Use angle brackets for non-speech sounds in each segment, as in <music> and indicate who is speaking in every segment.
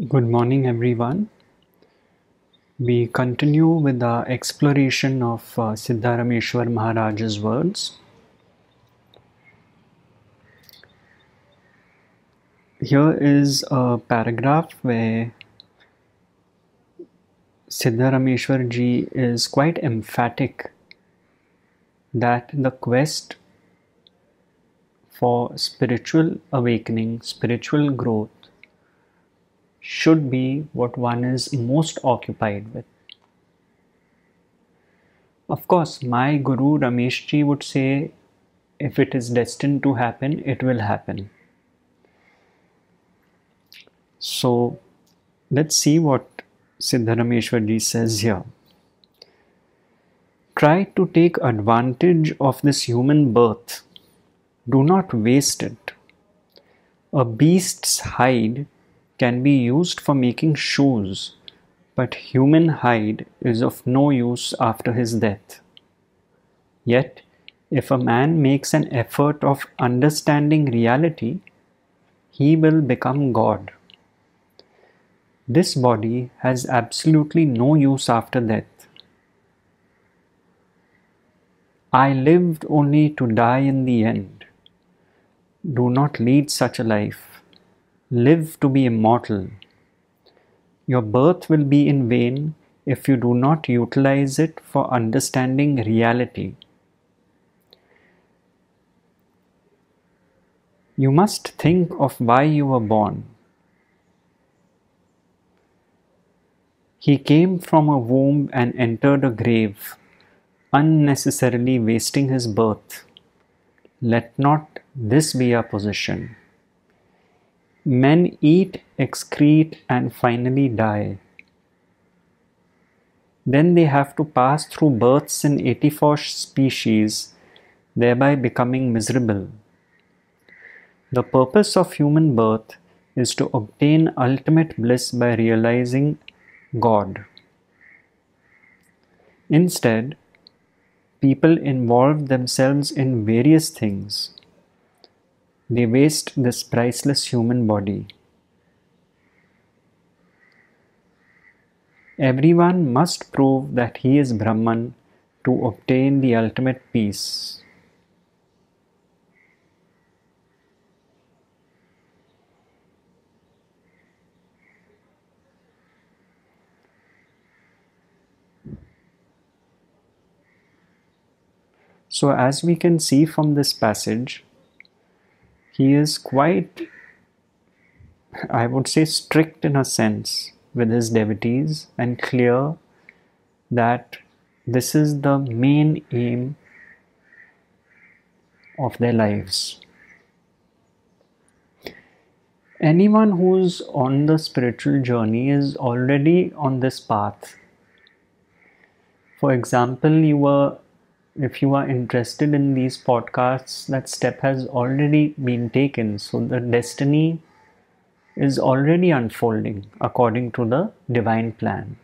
Speaker 1: Good morning, everyone. We continue with our exploration of uh, Siddharameshwar Maharaj's words. Here is a paragraph where Siddharameshwar ji is quite emphatic that the quest for spiritual awakening, spiritual growth, should be what one is most occupied with. Of course, my Guru Rameshji would say if it is destined to happen, it will happen. So let's see what Siddharameshwarji says here. Try to take advantage of this human birth. Do not waste it. A beast's hide can be used for making shoes, but human hide is of no use after his death. Yet, if a man makes an effort of understanding reality, he will become God. This body has absolutely no use after death. I lived only to die in the end. Do not lead such a life. Live to be immortal. Your birth will be in vain if you do not utilize it for understanding reality. You must think of why you were born. He came from a womb and entered a grave, unnecessarily wasting his birth. Let not this be our position. Men eat, excrete, and finally die. Then they have to pass through births in 84 species, thereby becoming miserable. The purpose of human birth is to obtain ultimate bliss by realizing God. Instead, people involve themselves in various things they waste this priceless human body. Everyone must prove that he is Brahman to obtain the ultimate peace. So, as we can see from this passage, he is quite, I would say, strict in a sense with his devotees and clear that this is the main aim of their lives. Anyone who's on the spiritual journey is already on this path. For example, you were if you are interested in these podcasts, that step has already been taken. So the destiny is already unfolding according to the divine plan.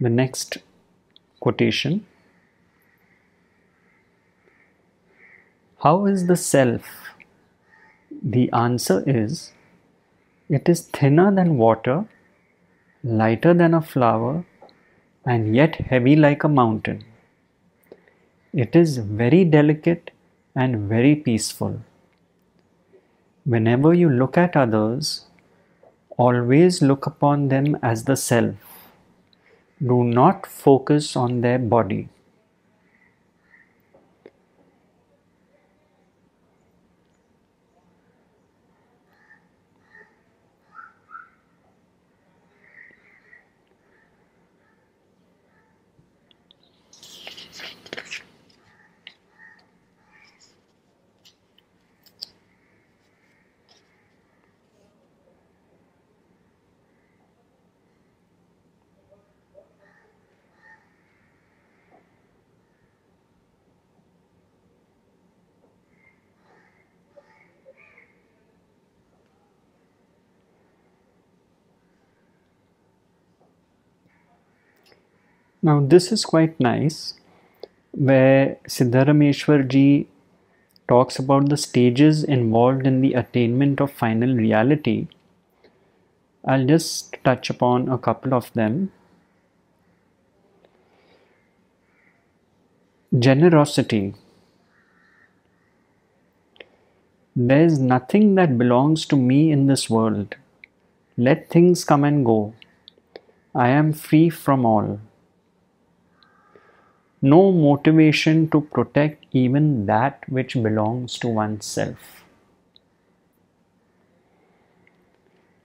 Speaker 1: The next quotation How is the self? The answer is it is thinner than water, lighter than a flower, and yet heavy like a mountain. It is very delicate and very peaceful. Whenever you look at others, always look upon them as the self. Do not focus on their body. Now this is quite nice where Siddharameshwarji talks about the stages involved in the attainment of final reality. I'll just touch upon a couple of them. Generosity. There is nothing that belongs to me in this world. Let things come and go. I am free from all. No motivation to protect even that which belongs to oneself.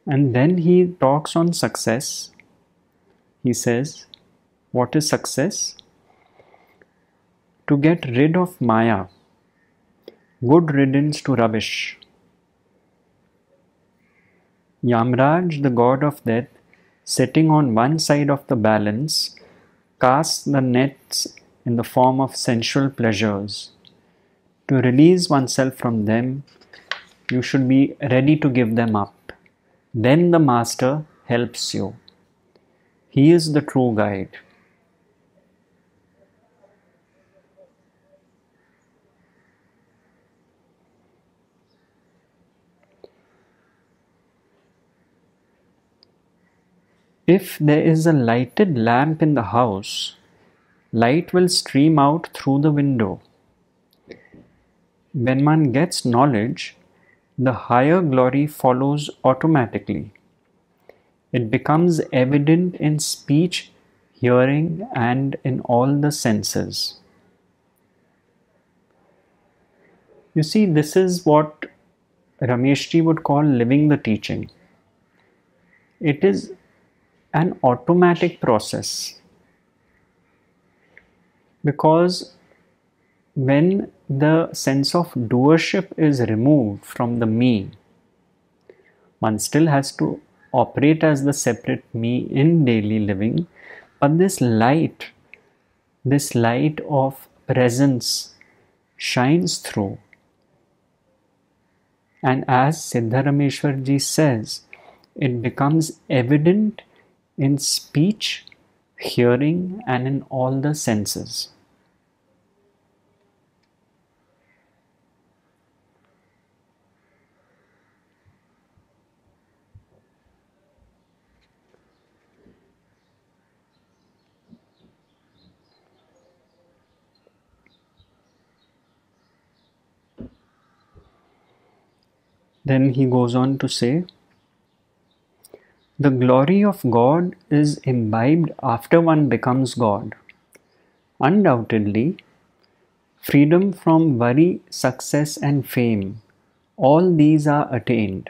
Speaker 1: And then he talks on success. He says, What is success? To get rid of Maya. Good riddance to rubbish. Yamraj, the god of death, sitting on one side of the balance, casts the nets in the form of sensual pleasures. To release oneself from them, you should be ready to give them up. Then the Master helps you. He is the true guide. If there is a lighted lamp in the house, light will stream out through the window. When one gets knowledge, the higher glory follows automatically. It becomes evident in speech, hearing, and in all the senses. You see, this is what Rameshji would call living the teaching. It is an automatic process because when the sense of doership is removed from the me, one still has to operate as the separate me in daily living, but this light, this light of presence shines through. And as Siddharameshwarji says, it becomes evident in speech, hearing, and in all the senses. Then he goes on to say, The glory of God is imbibed after one becomes God. Undoubtedly, freedom from worry, success, and fame, all these are attained.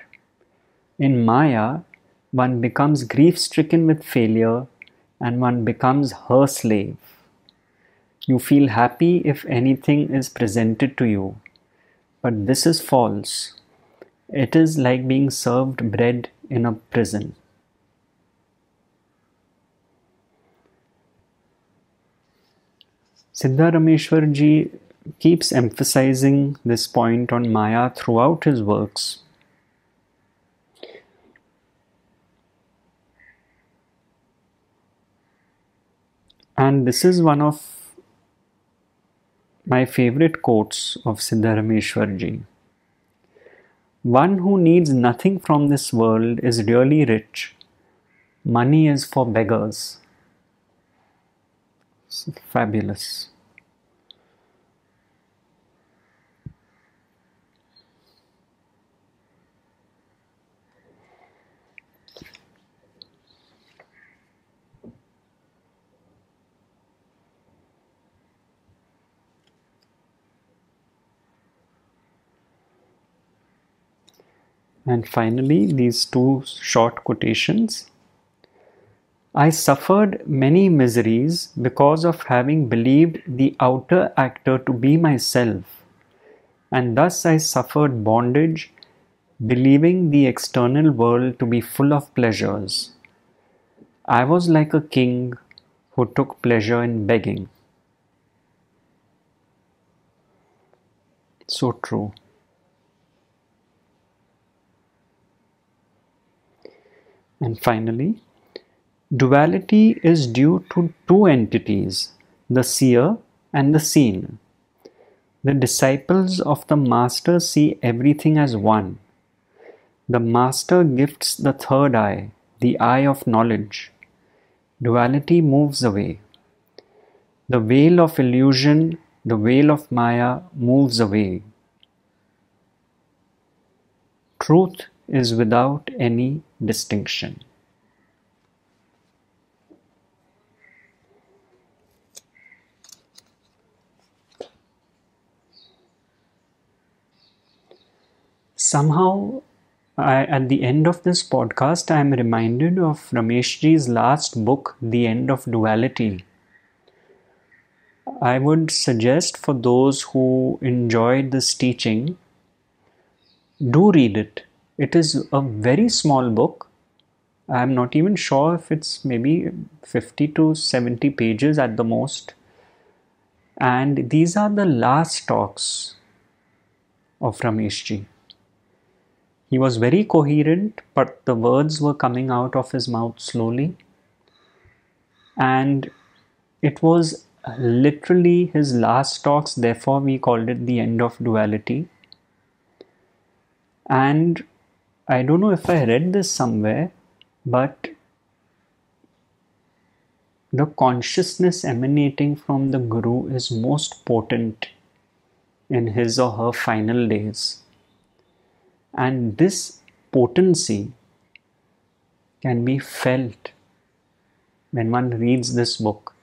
Speaker 1: In Maya, one becomes grief stricken with failure and one becomes her slave. You feel happy if anything is presented to you, but this is false. It is like being served bread in a prison. Siddharameshwarji keeps emphasizing this point on Maya throughout his works. And this is one of my favorite quotes of Siddharameshwarji. One who needs nothing from this world is really rich. Money is for beggars. It's fabulous. And finally, these two short quotations. I suffered many miseries because of having believed the outer actor to be myself, and thus I suffered bondage, believing the external world to be full of pleasures. I was like a king who took pleasure in begging. So true. And finally, duality is due to two entities, the seer and the seen. The disciples of the Master see everything as one. The Master gifts the third eye, the eye of knowledge. Duality moves away. The veil of illusion, the veil of Maya moves away. Truth is without any distinction. Somehow, I, at the end of this podcast, I am reminded of Rameshji's last book, The End of Duality. I would suggest for those who enjoyed this teaching, do read it. It is a very small book. I'm not even sure if it's maybe 50 to 70 pages at the most. And these are the last talks of Rameshji. He was very coherent, but the words were coming out of his mouth slowly. And it was literally his last talks, therefore, we called it the end of duality. And I don't know if I read this somewhere, but the consciousness emanating from the Guru is most potent in his or her final days. And this potency can be felt when one reads this book.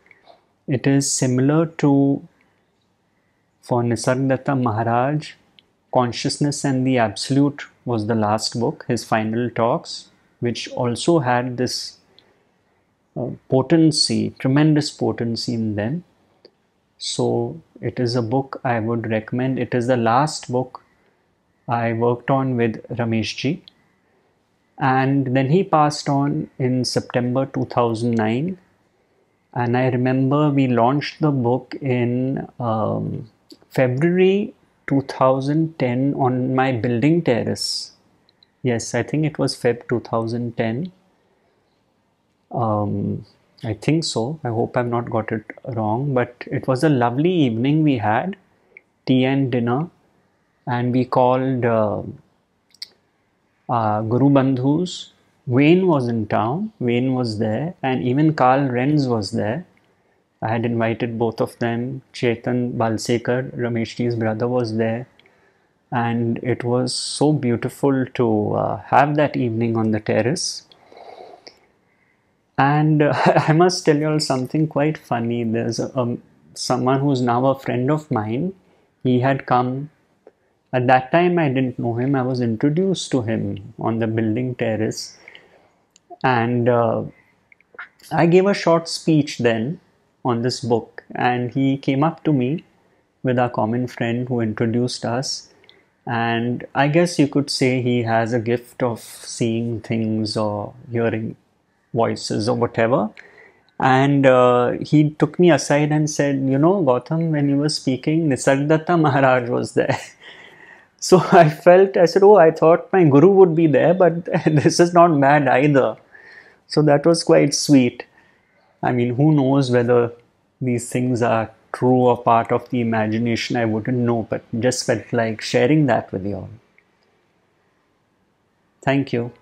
Speaker 1: It is similar to, for Nisargadatta Maharaj, Consciousness and the Absolute was the last book, his final talks, which also had this uh, potency, tremendous potency in them. So, it is a book I would recommend. It is the last book I worked on with Rameshji. And then he passed on in September 2009. And I remember we launched the book in um, February 2010 on my building terrace. Yes, I think it was Feb 2010. Um, I think so. I hope I've not got it wrong. But it was a lovely evening we had tea and dinner and we called uh, uh, Guru Bandhus. Wayne was in town, Wayne was there, and even Karl Renz was there. I had invited both of them. Chetan Balsekar, Rameshji's brother, was there. And it was so beautiful to uh, have that evening on the terrace. And uh, <laughs> I must tell you all something quite funny. There's a, um, someone who's now a friend of mine. He had come at that time, I didn't know him. I was introduced to him on the building terrace, and uh, I gave a short speech then on this book. And he came up to me with our common friend who introduced us. And I guess you could say he has a gift of seeing things or hearing voices or whatever. And uh, he took me aside and said, You know, Gautam, when you were speaking, Nisargadatta Maharaj was there. <laughs> So I felt, I said, oh, I thought my guru would be there, but <laughs> this is not bad either. So that was quite sweet. I mean, who knows whether these things are true or part of the imagination, I wouldn't know, but just felt like sharing that with you all. Thank you.